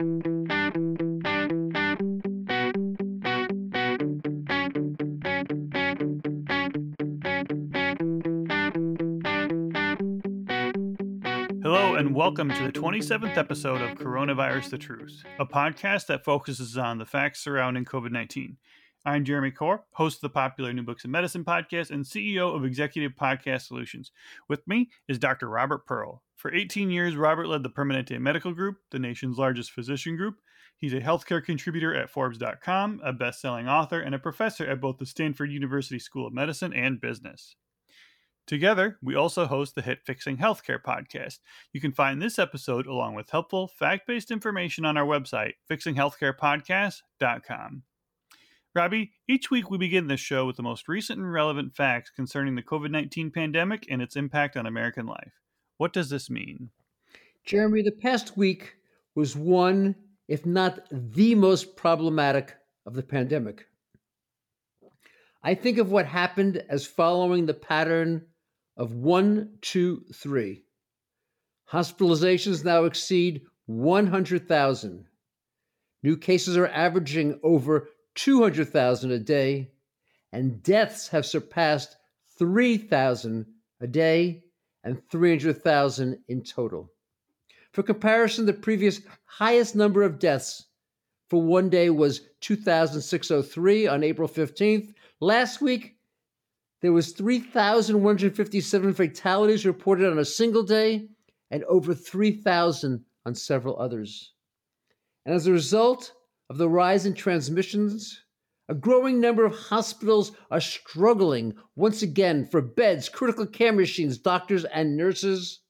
Hello, and welcome to the 27th episode of Coronavirus The Truth, a podcast that focuses on the facts surrounding COVID 19. I'm Jeremy Corr, host of the popular New Books in Medicine podcast and CEO of Executive Podcast Solutions. With me is Dr. Robert Pearl. For 18 years, Robert led the Permanente Medical Group, the nation's largest physician group. He's a healthcare contributor at Forbes.com, a best selling author, and a professor at both the Stanford University School of Medicine and Business. Together, we also host the hit Fixing Healthcare podcast. You can find this episode along with helpful, fact based information on our website, fixinghealthcarepodcast.com. Robbie, each week we begin this show with the most recent and relevant facts concerning the COVID 19 pandemic and its impact on American life. What does this mean? Jeremy, the past week was one, if not the most problematic of the pandemic. I think of what happened as following the pattern of one, two, three. Hospitalizations now exceed 100,000. New cases are averaging over 200,000 a day, and deaths have surpassed 3,000 a day and 300,000 in total. For comparison, the previous highest number of deaths for one day was 2,603 on April 15th. Last week, there was 3,157 fatalities reported on a single day and over 3,000 on several others. And as a result, of the rise in transmissions, a growing number of hospitals are struggling once again for beds, critical care machines, doctors, and nurses.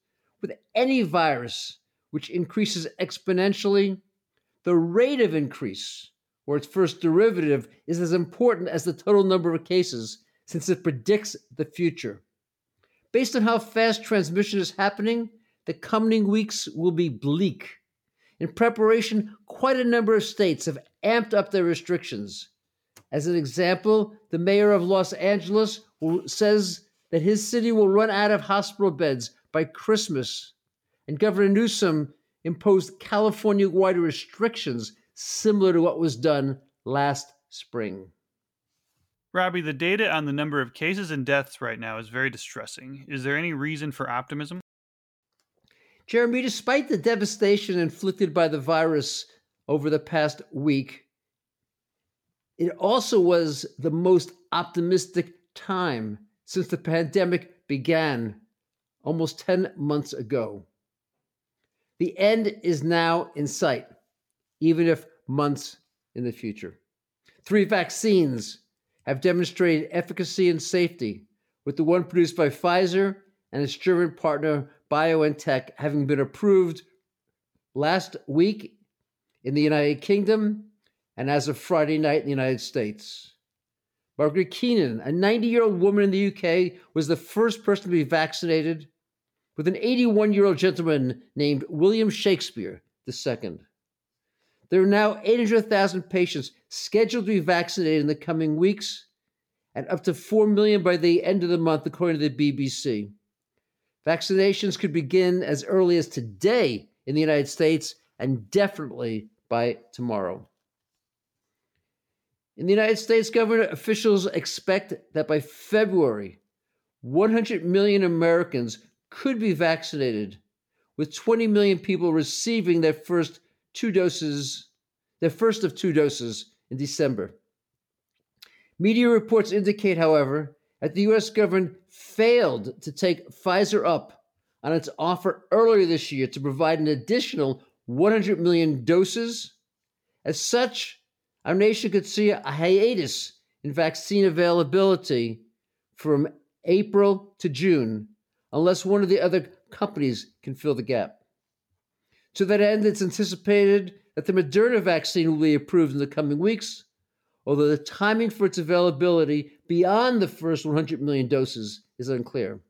With any virus which increases exponentially, the rate of increase, or its first derivative, is as important as the total number of cases since it predicts the future. Based on how fast transmission is happening, the coming weeks will be bleak. In preparation, quite a number of states have amped up their restrictions. As an example, the mayor of Los Angeles says that his city will run out of hospital beds by Christmas. And Governor Newsom imposed California wide restrictions similar to what was done last spring. Robbie, the data on the number of cases and deaths right now is very distressing. Is there any reason for optimism? Jeremy, despite the devastation inflicted by the virus over the past week, it also was the most optimistic time since the pandemic began almost 10 months ago. The end is now in sight, even if months in the future. Three vaccines have demonstrated efficacy and safety, with the one produced by Pfizer and its German partner BioNTech having been approved last week in the United Kingdom and as of Friday night in the United States. Margaret Keenan, a 90 year old woman in the UK, was the first person to be vaccinated, with an 81 year old gentleman named William Shakespeare II. There are now 800,000 patients scheduled to be vaccinated in the coming weeks, and up to 4 million by the end of the month, according to the BBC. Vaccinations could begin as early as today in the United States and definitely by tomorrow. In the United States, government officials expect that by February, 100 million Americans could be vaccinated, with 20 million people receiving their first two doses, their first of two doses in December. Media reports indicate, however, that the US government failed to take Pfizer up on its offer earlier this year to provide an additional 100 million doses. As such, our nation could see a hiatus in vaccine availability from April to June unless one of the other companies can fill the gap. To that end, it's anticipated that the Moderna vaccine will be approved in the coming weeks, although the timing for its availability beyond the first 100 million doses is unclear.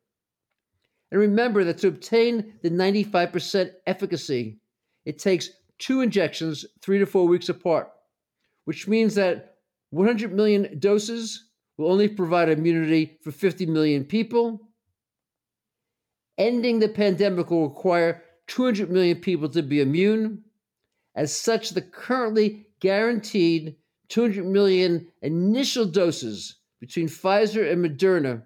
And remember that to obtain the 95% efficacy, it takes two injections three to four weeks apart, which means that 100 million doses will only provide immunity for 50 million people. Ending the pandemic will require 200 million people to be immune, As such, the currently guaranteed 200 million initial doses between Pfizer and Moderna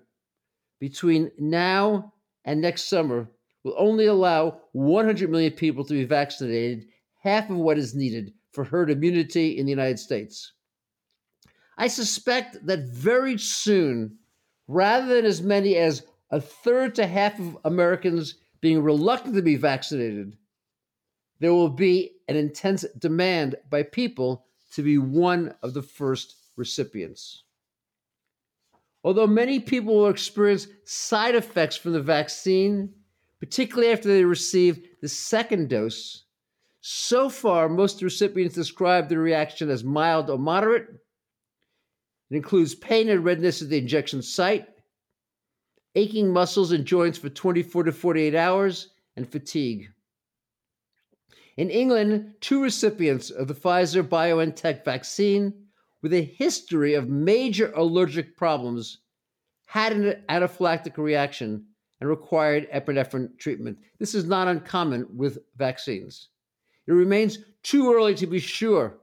between now and next summer will only allow 100 million people to be vaccinated, half of what is needed for herd immunity in the United States. I suspect that very soon, rather than as many as a third to half of Americans being reluctant to be vaccinated, there will be an intense demand by people to be one of the first recipients. Although many people will experience side effects from the vaccine, particularly after they receive the second dose, so far most recipients describe the reaction as mild or moderate. It includes pain and redness at the injection site, aching muscles and joints for 24 to 48 hours, and fatigue. In England, two recipients of the Pfizer BioNTech vaccine with a history of major allergic problems had an anaphylactic reaction and required epinephrine treatment. This is not uncommon with vaccines. It remains too early to be sure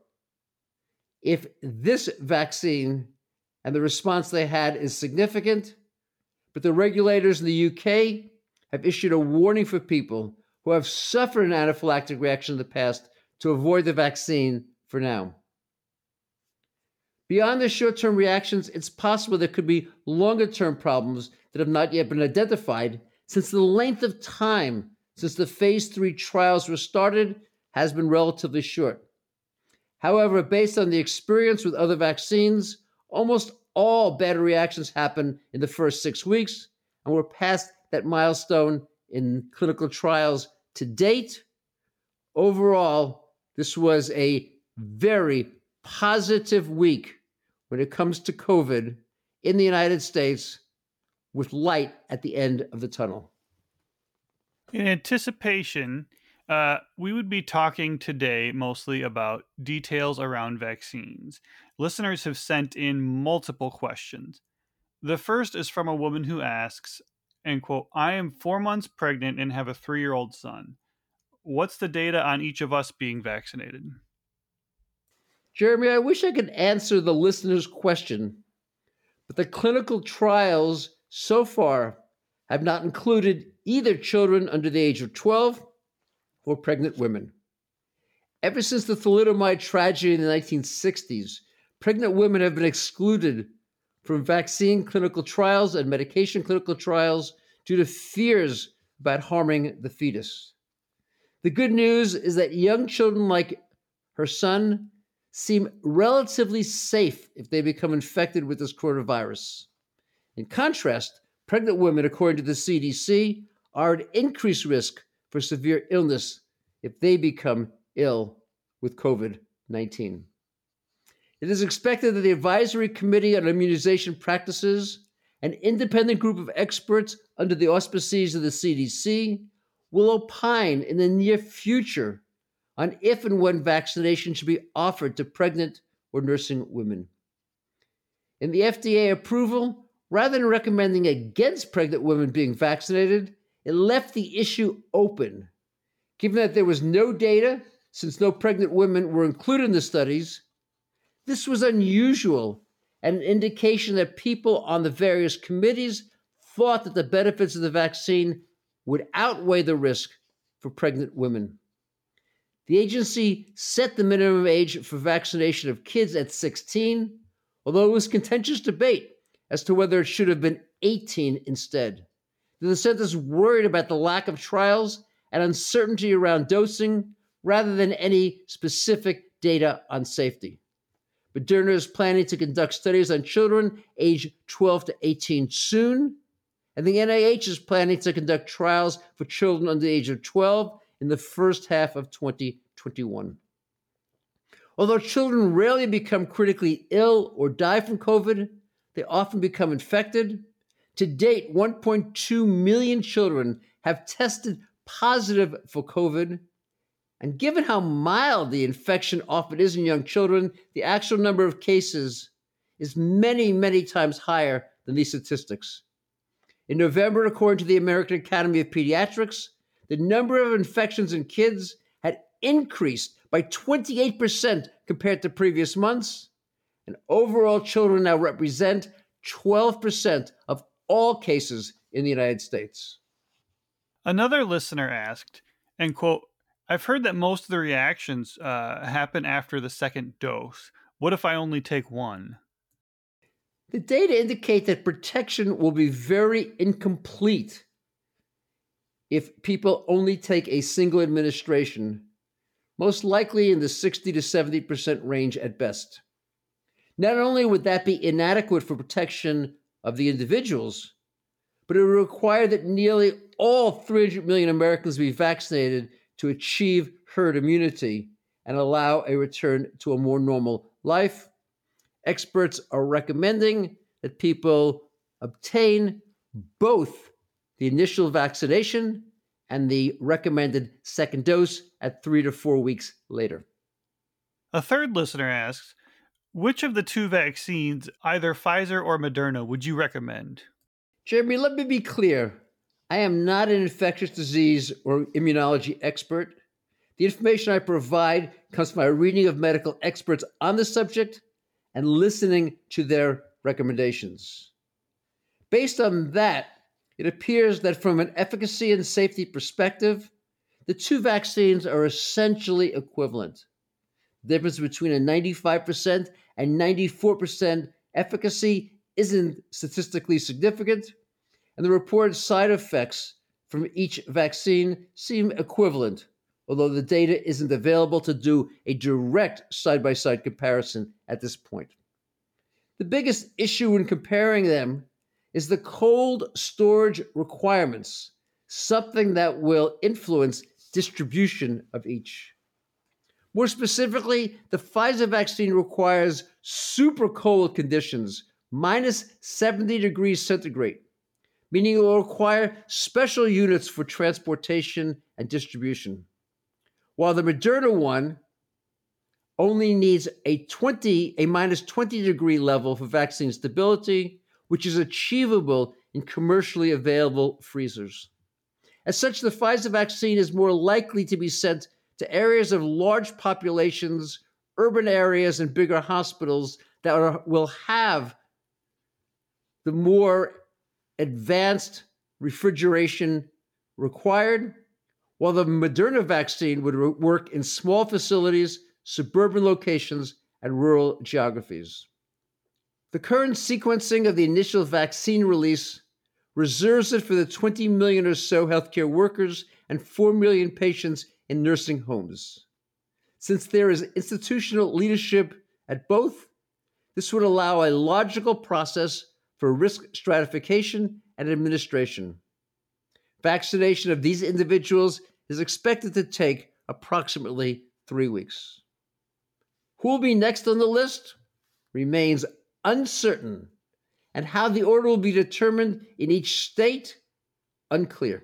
if this vaccine and the response they had is significant, but the regulators in the UK have issued a warning for people who have suffered an anaphylactic reaction in the past to avoid the vaccine for now. Beyond the short term reactions, it's possible there could be longer term problems that have not yet been identified, since the length of time since the phase three trials were started has been relatively short. However, based on the experience with other vaccines, almost all bad reactions happen in the first six weeks, and we're past that milestone in clinical trials to date. Overall, this was a very positive week when it comes to COVID in the United States with light at the end of the tunnel. In anticipation, uh, we would be talking today mostly about details around vaccines. Listeners have sent in multiple questions. The first is from a woman who asks, and quote, I am four months pregnant and have a three year old son. What's the data on each of us being vaccinated? Jeremy, I wish I could answer the listener's question, but the clinical trials so far have not included either children under the age of 12 or pregnant women. Ever since the thalidomide tragedy in the 1960s, pregnant women have been excluded from vaccine clinical trials and medication clinical trials due to fears about harming the fetus. The good news is that young children like her son seem relatively safe if they become infected with this coronavirus. In contrast, pregnant women, according to the CDC, are at increased risk for severe illness if they become ill with COVID 19. It is expected that the Advisory Committee on Immunization Practices, an independent group of experts under the auspices of the CDC, will opine in the near future on if and when vaccination should be offered to pregnant or nursing women. In the FDA approval, rather than recommending against pregnant women being vaccinated, it left the issue open. Given that there was no data, since no pregnant women were included in the studies, this was unusual and an indication that people on the various committees thought that the benefits of the vaccine would outweigh the risk for pregnant women. The agency set the minimum age for vaccination of kids at 16, although it was contentious debate as to whether it should have been 18 instead. The dissenters worried about the lack of trials and uncertainty around dosing rather than any specific data on safety. Moderna is planning to conduct studies on children aged 12 to 18 soon, and the NIH is planning to conduct trials for children under the age of 12 in the first half of 2021. Although children rarely become critically ill or die from COVID, they often become infected. To date, 1.2 million children have tested positive for COVID. And given how mild the infection often is in young children, the actual number of cases is many, many times higher than these statistics. In November, according to the American Academy of Pediatrics, the number of infections in kids had increased by 28% compared to previous months. And overall, children now represent 12% of all cases in the United States. Another listener asked, and quote, I've heard that most of the reactions uh, happen after the second dose. What if I only take one? The data indicate that protection will be very incomplete if people only take a single administration, most likely in the 60 to 70% range at best. Not only would that be inadequate for protection of the individuals, but it would require that nearly all 300 million Americans be vaccinated to achieve herd immunity and allow a return to a more normal life. Experts are recommending that people obtain both the initial vaccination and the recommended second dose at three to four weeks later. A third listener asks Which of the two vaccines, either Pfizer or Moderna, would you recommend? Jeremy, let me be clear. I am not an infectious disease or immunology expert. The information I provide comes from my reading of medical experts on the subject and listening to their recommendations. Based on that, it appears that from an efficacy and safety perspective, the two vaccines are essentially equivalent. The difference between a 95% and 94% efficacy isn't statistically significant, and the reported side effects from each vaccine seem equivalent, although the data isn't available to do a direct side by side comparison at this point. The biggest issue in comparing them is the cold storage requirements, something that will influence distribution of each. More specifically, the Pfizer vaccine requires super cold conditions, minus 70 degrees centigrade, meaning it will require special units for transportation and distribution. While the Moderna one only needs a 20 a minus 20 degree level for vaccine stability, which is achievable in commercially available freezers. As such, the Pfizer vaccine is more likely to be sent to areas of large populations, urban areas, and bigger hospitals that are, will have the more advanced refrigeration required, while the Moderna vaccine would re- work in small facilities, suburban locations, and rural geographies. The current sequencing of the initial vaccine release reserves it for the 20 million or so healthcare workers and 4 million patients in nursing homes. Since there is institutional leadership at both, this would allow a logical process for risk stratification and administration. Vaccination of these individuals is expected to take approximately three weeks. Who will be next on the list remains uncertain, and how the order will be determined in each state, unclear.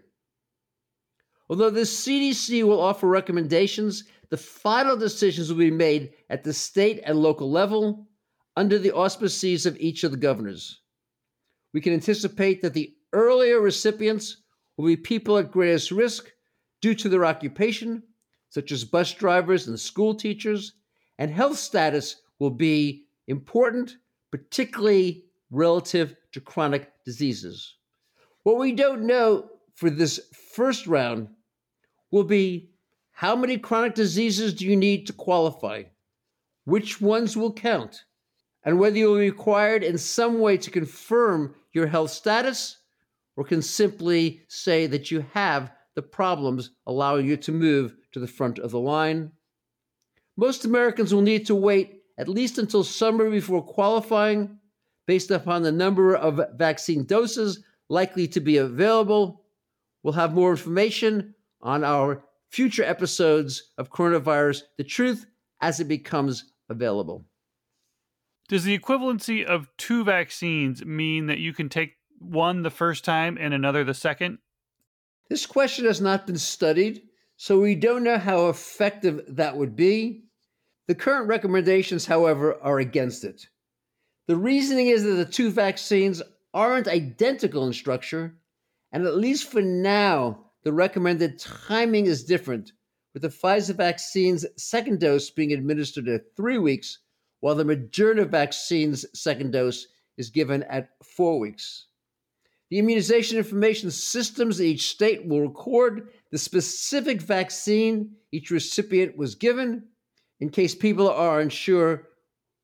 Although the CDC will offer recommendations, the final decisions will be made at the state and local level under the auspices of each of the governors. We can anticipate that the earlier recipients will be people at greatest risk due to their occupation, such as bus drivers and school teachers, and health status will be important, particularly relative to chronic diseases. What we don't know for this first round will be how many chronic diseases do you need to qualify? Which ones will count? And whether you will be required in some way to confirm your health status or can simply say that you have the problems allowing you to move to the front of the line. Most Americans will need to wait at least until summer before qualifying, based upon the number of vaccine doses likely to be available. We'll have more information on our future episodes of Coronavirus The Truth as it becomes available. Does the equivalency of two vaccines mean that you can take one the first time and another the second? This question has not been studied, so we don't know how effective that would be. The current recommendations, however, are against it. The reasoning is that the two vaccines aren't identical in structure, and at least for now, the recommended timing is different, with the Pfizer vaccine's second dose being administered at three weeks, while the Moderna vaccine's second dose is given at four weeks. The immunization information systems in each state will record the specific vaccine each recipient was given in case people are unsure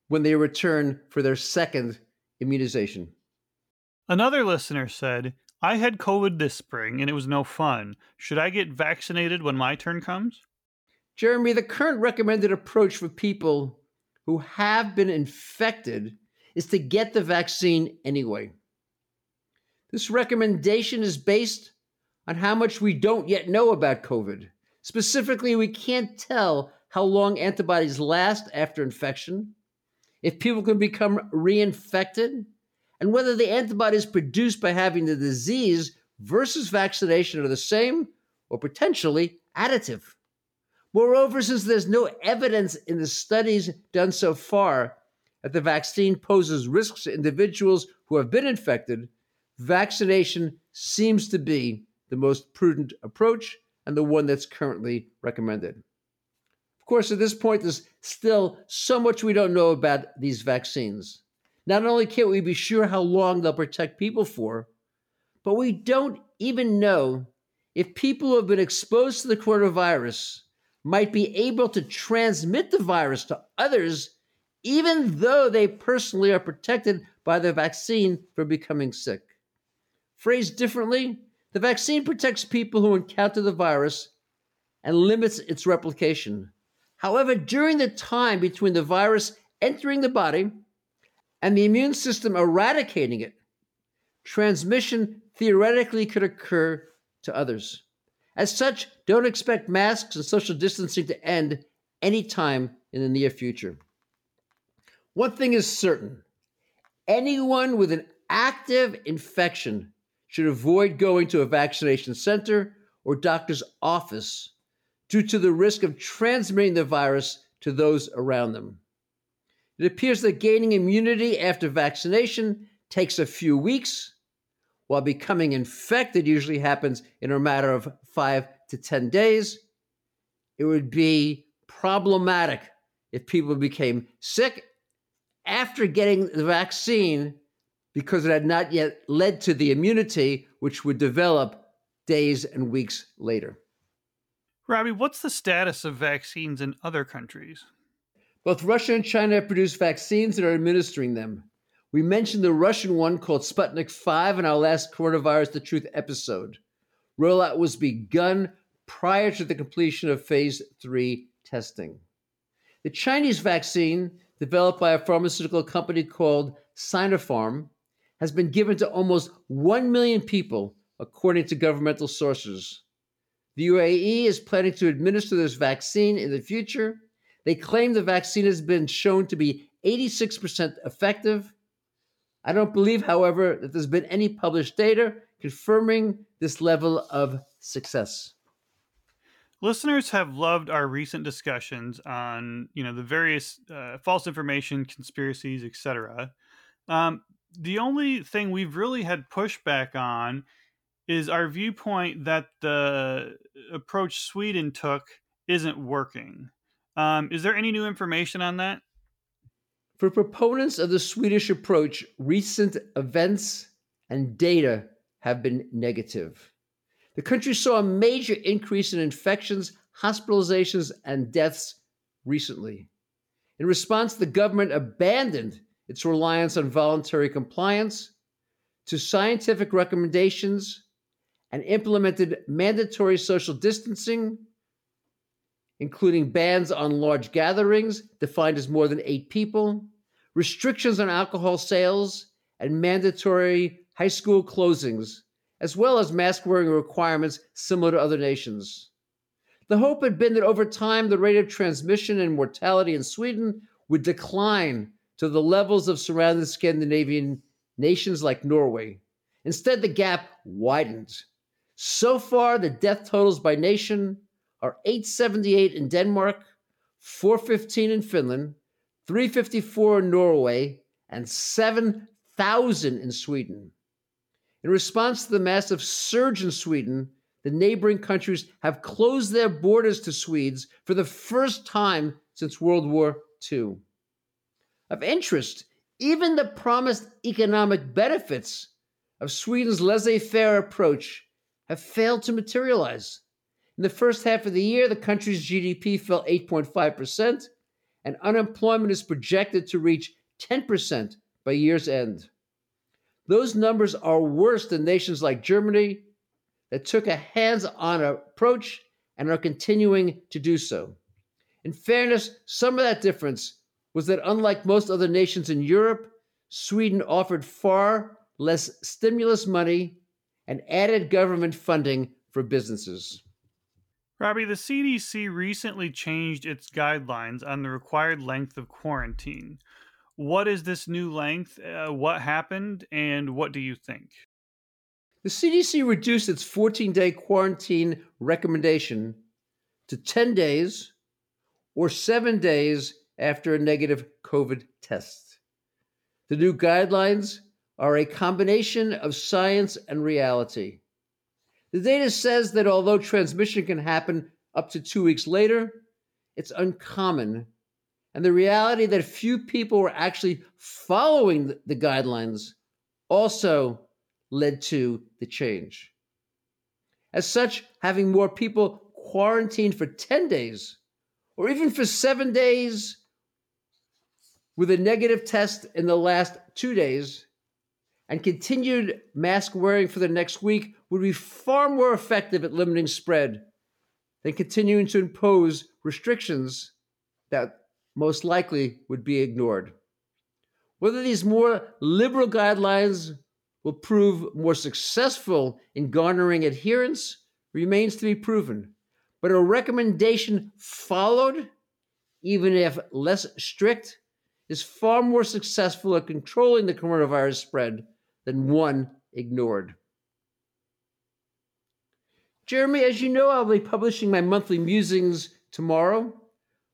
when they return for their second immunization. Another listener said, I had COVID this spring and it was no fun. Should I get vaccinated when my turn comes? Jeremy, the current recommended approach for people who have been infected is to get the vaccine anyway. This recommendation is based on how much we don't yet know about COVID. Specifically, we can't tell how long antibodies last after infection, if people can become reinfected, and whether the antibodies produced by having the disease versus vaccination are the same or potentially additive. Moreover, since there's no evidence in the studies done so far that the vaccine poses risks to individuals who have been infected, vaccination seems to be the most prudent approach and the one that's currently recommended. Of course, at this point, there's still so much we don't know about these vaccines. Not only can't we be sure how long they'll protect people for, but we don't even know if people who have been exposed to the coronavirus might be able to transmit the virus to others, even though they personally are protected by the vaccine from becoming sick. Phrased differently, the vaccine protects people who encounter the virus and limits its replication. However, during the time between the virus entering the body and the immune system eradicating it, transmission theoretically could occur to others. As such, don't expect masks and social distancing to end anytime in the near future. One thing is certain anyone with an active infection should avoid going to a vaccination center or doctor's office due to the risk of transmitting the virus to those around them. It appears that gaining immunity after vaccination takes a few weeks, while becoming infected usually happens in a matter of five to 10 days. It would be problematic if people became sick after getting the vaccine because it had not yet led to the immunity which would develop days and weeks later. Robbie, what's the status of vaccines in other countries? Both Russia and China have produced vaccines and are administering them. We mentioned the Russian one called Sputnik 5 in our last Coronavirus the Truth episode. Rollout was begun prior to the completion of phase 3 testing. The Chinese vaccine, developed by a pharmaceutical company called Sinopharm, has been given to almost 1 million people, according to governmental sources. The UAE is planning to administer this vaccine in the future. They claim the vaccine has been shown to be 86% effective. I don't believe, however, that there's been any published data confirming this level of success. Listeners have loved our recent discussions on, you know, the various uh, false information, conspiracies, etc. Um, the only thing we've really had pushback on is our viewpoint that the approach Sweden took isn't working. Um, is there any new information on that? For proponents of the Swedish approach, recent events and data have been negative. The country saw a major increase in infections, hospitalizations, and deaths recently. In response, the government abandoned its reliance on voluntary compliance to scientific recommendations and implemented mandatory social distancing, including bans on large gatherings defined as more than eight people, restrictions on alcohol sales, and mandatory high school closings, as well as mask wearing requirements similar to other nations. The hope had been that over time the rate of transmission and mortality in Sweden would decline to the levels of surrounding Scandinavian nations like Norway. Instead, the gap widened. So far, the death totals by nation are 878 in Denmark, 415 in Finland, 354 in Norway, and 7,000 in Sweden. In response to the massive surge in Sweden, the neighboring countries have closed their borders to Swedes for the first time since World War II. Of interest, even the promised economic benefits of Sweden's laissez faire approach have failed to materialize. In the first half of the year, the country's GDP fell 8.5%, and unemployment is projected to reach 10% by year's end. Those numbers are worse than nations like Germany that took a hands on approach and are continuing to do so. In fairness, some of that difference was that unlike most other nations in Europe, Sweden offered far less stimulus money and added government funding for businesses. Robbie, the CDC recently changed its guidelines on the required length of quarantine. What is this new length? Uh, what happened? And what do you think? The CDC reduced its 14 day quarantine recommendation to 10 days or seven days after a negative COVID test. The new guidelines are a combination of science and reality. The data says that although transmission can happen up to two weeks later, it's uncommon. And the reality that few people were actually following the guidelines also led to the change. As such, having more people quarantined for 10 days or even for seven days with a negative test in the last two days and continued mask wearing for the next week would be far more effective at limiting spread than continuing to impose restrictions that most likely would be ignored. Whether these more liberal guidelines will prove more successful in garnering adherence remains to be proven. But a recommendation followed, even if less strict, is far more successful at controlling the coronavirus spread than one ignored. Jeremy, as you know, I'll be publishing my monthly musings tomorrow,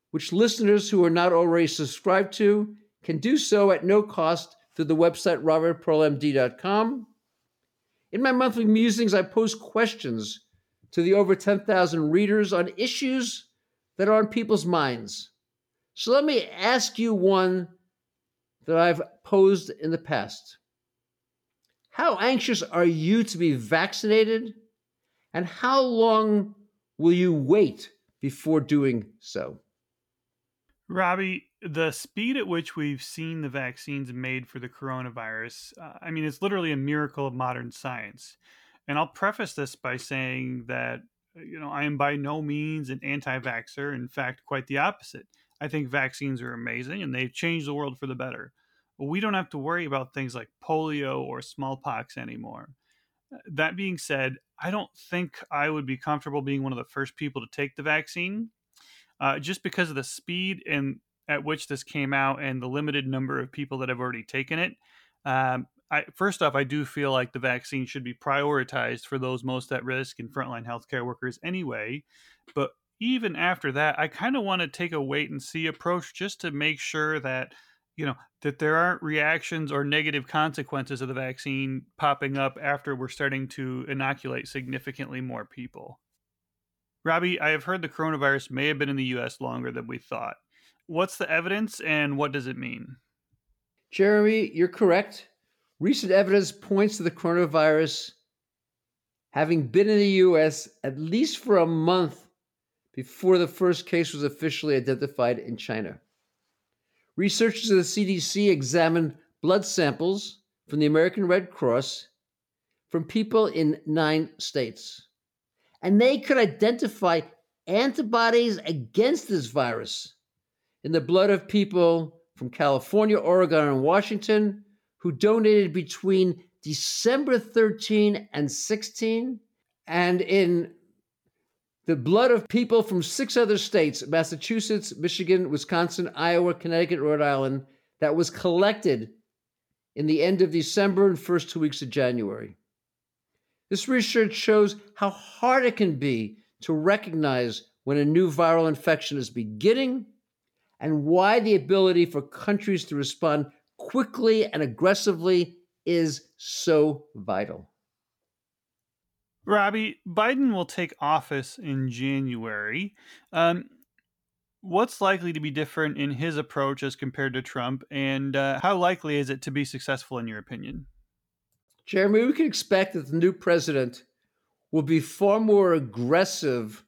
which listeners who are not already subscribed to can do so at no cost through the website robertpearlmd.com. In my monthly musings, I pose questions to the over 10,000 readers on issues that are on people's minds. So let me ask you one that I've posed in the past. How anxious are you to be vaccinated? And how long will you wait before doing so? Robbie, the speed at which we've seen the vaccines made for the coronavirus, uh, I mean, it's literally a miracle of modern science. And I'll preface this by saying that, you know, I am by no means an anti vaxxer. In fact, quite the opposite. I think vaccines are amazing and they've changed the world for the better. We don't have to worry about things like polio or smallpox anymore. Uh, that being said, I don't think I would be comfortable being one of the first people to take the vaccine uh, just because of the speed and at which this came out and the limited number of people that have already taken it. Um, I, first off, I do feel like the vaccine should be prioritized for those most at risk and frontline healthcare workers anyway. But even after that, I kind of want to take a wait and see approach just to make sure that you know that there aren't reactions or negative consequences of the vaccine popping up after we're starting to inoculate significantly more people. Robbie, I have heard the coronavirus may have been in the US longer than we thought. What's the evidence and what does it mean? Jeremy, you're correct. Recent evidence points to the coronavirus having been in the US at least for a month before the first case was officially identified in China. Researchers at the CDC examined blood samples from the American Red Cross from people in nine states. And they could identify antibodies against this virus in the blood of people from California, Oregon, and Washington who donated between December 13 and 16, and in the blood of people from six other states Massachusetts, Michigan, Wisconsin, Iowa, Connecticut, Rhode Island that was collected in the end of December and first two weeks of January. This research shows how hard it can be to recognize when a new viral infection is beginning and why the ability for countries to respond quickly and aggressively is so vital. Robbie, Biden will take office in January. Um, what's likely to be different in his approach as compared to Trump, and uh, how likely is it to be successful in your opinion? Jeremy, we can expect that the new president will be far more aggressive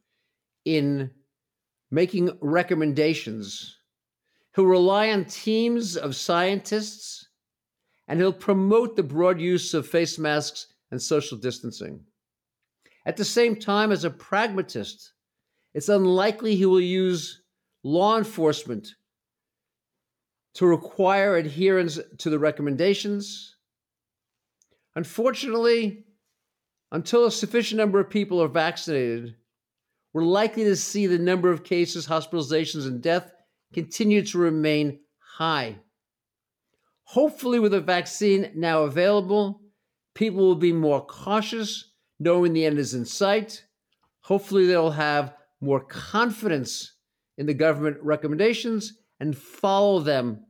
in making recommendations. He'll rely on teams of scientists and he'll promote the broad use of face masks and social distancing. At the same time, as a pragmatist, it's unlikely he will use law enforcement to require adherence to the recommendations. Unfortunately, until a sufficient number of people are vaccinated, we're likely to see the number of cases, hospitalizations, and death continue to remain high. Hopefully, with a vaccine now available, people will be more cautious, knowing the end is in sight. Hopefully, they'll have more confidence in the government recommendations and follow them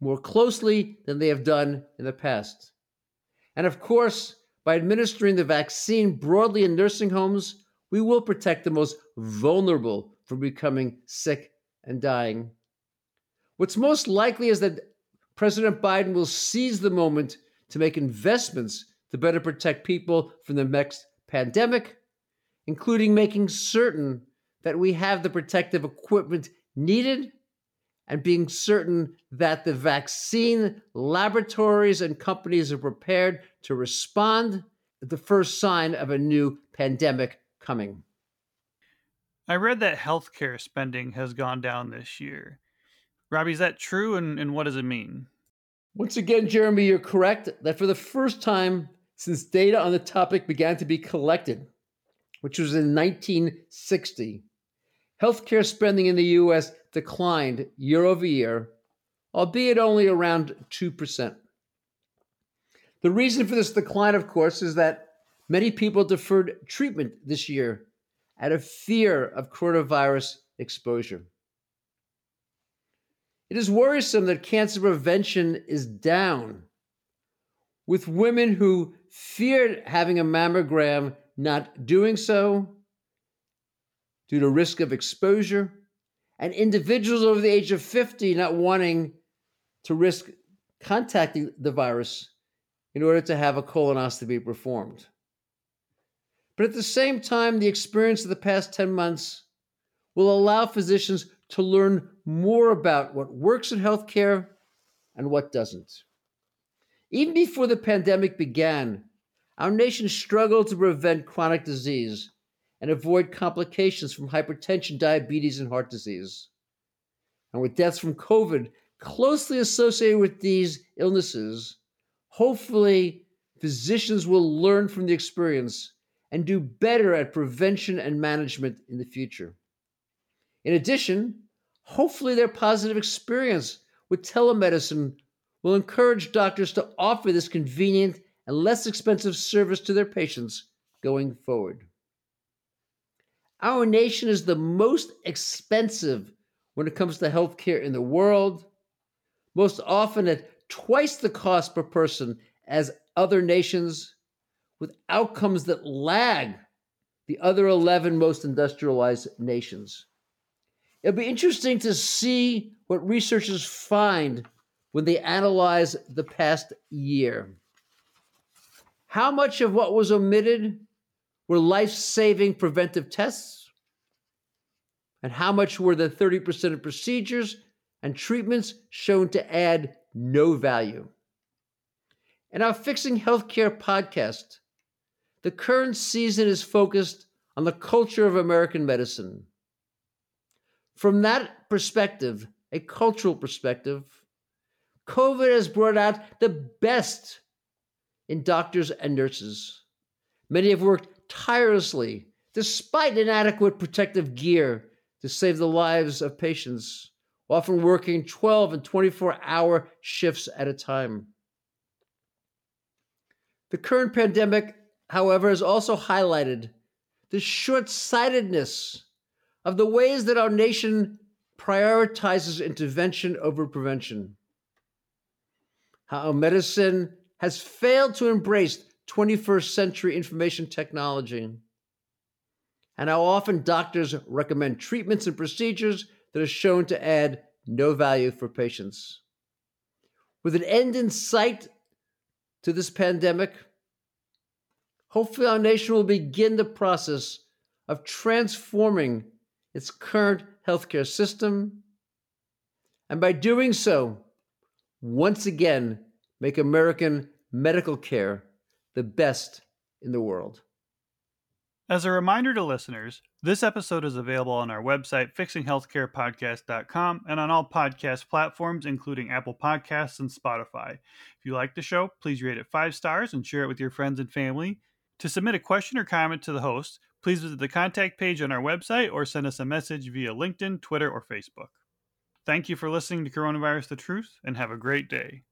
more closely than they have done in the past. And of course, by administering the vaccine broadly in nursing homes, we will protect the most vulnerable from becoming sick and dying. What's most likely is that President Biden will seize the moment to make investments to better protect people from the next pandemic, including making certain that we have the protective equipment needed and being certain that the vaccine laboratories and companies are prepared to respond at the first sign of a new pandemic coming. I read that healthcare spending has gone down this year. Robbie, is that true? And, and what does it mean? Once again, Jeremy, you're correct that for the first time since data on the topic began to be collected, which was in 1960, healthcare spending in the US declined year over year, albeit only around 2%. The reason for this decline, of course, is that many people deferred treatment this year out of fear of coronavirus exposure. It is worrisome that cancer prevention is down, with women who feared having a mammogram not doing so due to risk of exposure, and individuals over the age of 50 not wanting to risk contacting the virus in order to have a colonoscopy performed. But at the same time, the experience of the past 10 months will allow physicians to learn more about what works in healthcare and what doesn't. Even before the pandemic began, our nation struggled to prevent chronic disease and avoid complications from hypertension, diabetes, and heart disease. And with deaths from COVID closely associated with these illnesses, hopefully physicians will learn from the experience and do better at prevention and management in the future. In addition, hopefully their positive experience with telemedicine will encourage doctors to offer this convenient and less expensive service to their patients going forward. Our nation is the most expensive when it comes to healthcare in the world, most often at twice the cost per person as other nations, with outcomes that lag the other 11 most industrialized nations. It'll be interesting to see what researchers find when they analyze the past year. How much of what was omitted were life saving preventive tests? And how much were the 30% of procedures and treatments shown to add no value? In our Fixing Healthcare podcast, the current season is focused on the culture of American medicine. From that perspective, a cultural perspective, COVID has brought out the best in doctors and nurses. Many have worked tirelessly, despite inadequate protective gear, to save the lives of patients, often working 12 and 24 hour shifts at a time. The current pandemic, however, has also highlighted the short sightedness of the ways that our nation prioritizes intervention over prevention. How medicine has failed to embrace 21st century information technology, and how often doctors recommend treatments and procedures that are shown to add no value for patients. With an end in sight to this pandemic, hopefully our nation will begin the process of transforming its current healthcare system, and by doing so, once again make American medical care the best in the world. As a reminder to listeners, this episode is available on our website, fixinghealthcarepodcast.com, and on all podcast platforms, including Apple Podcasts and Spotify. If you like the show, please rate it five stars and share it with your friends and family. To submit a question or comment to the host, please visit the contact page on our website or send us a message via LinkedIn, Twitter, or Facebook. Thank you for listening to Coronavirus the Truth, and have a great day.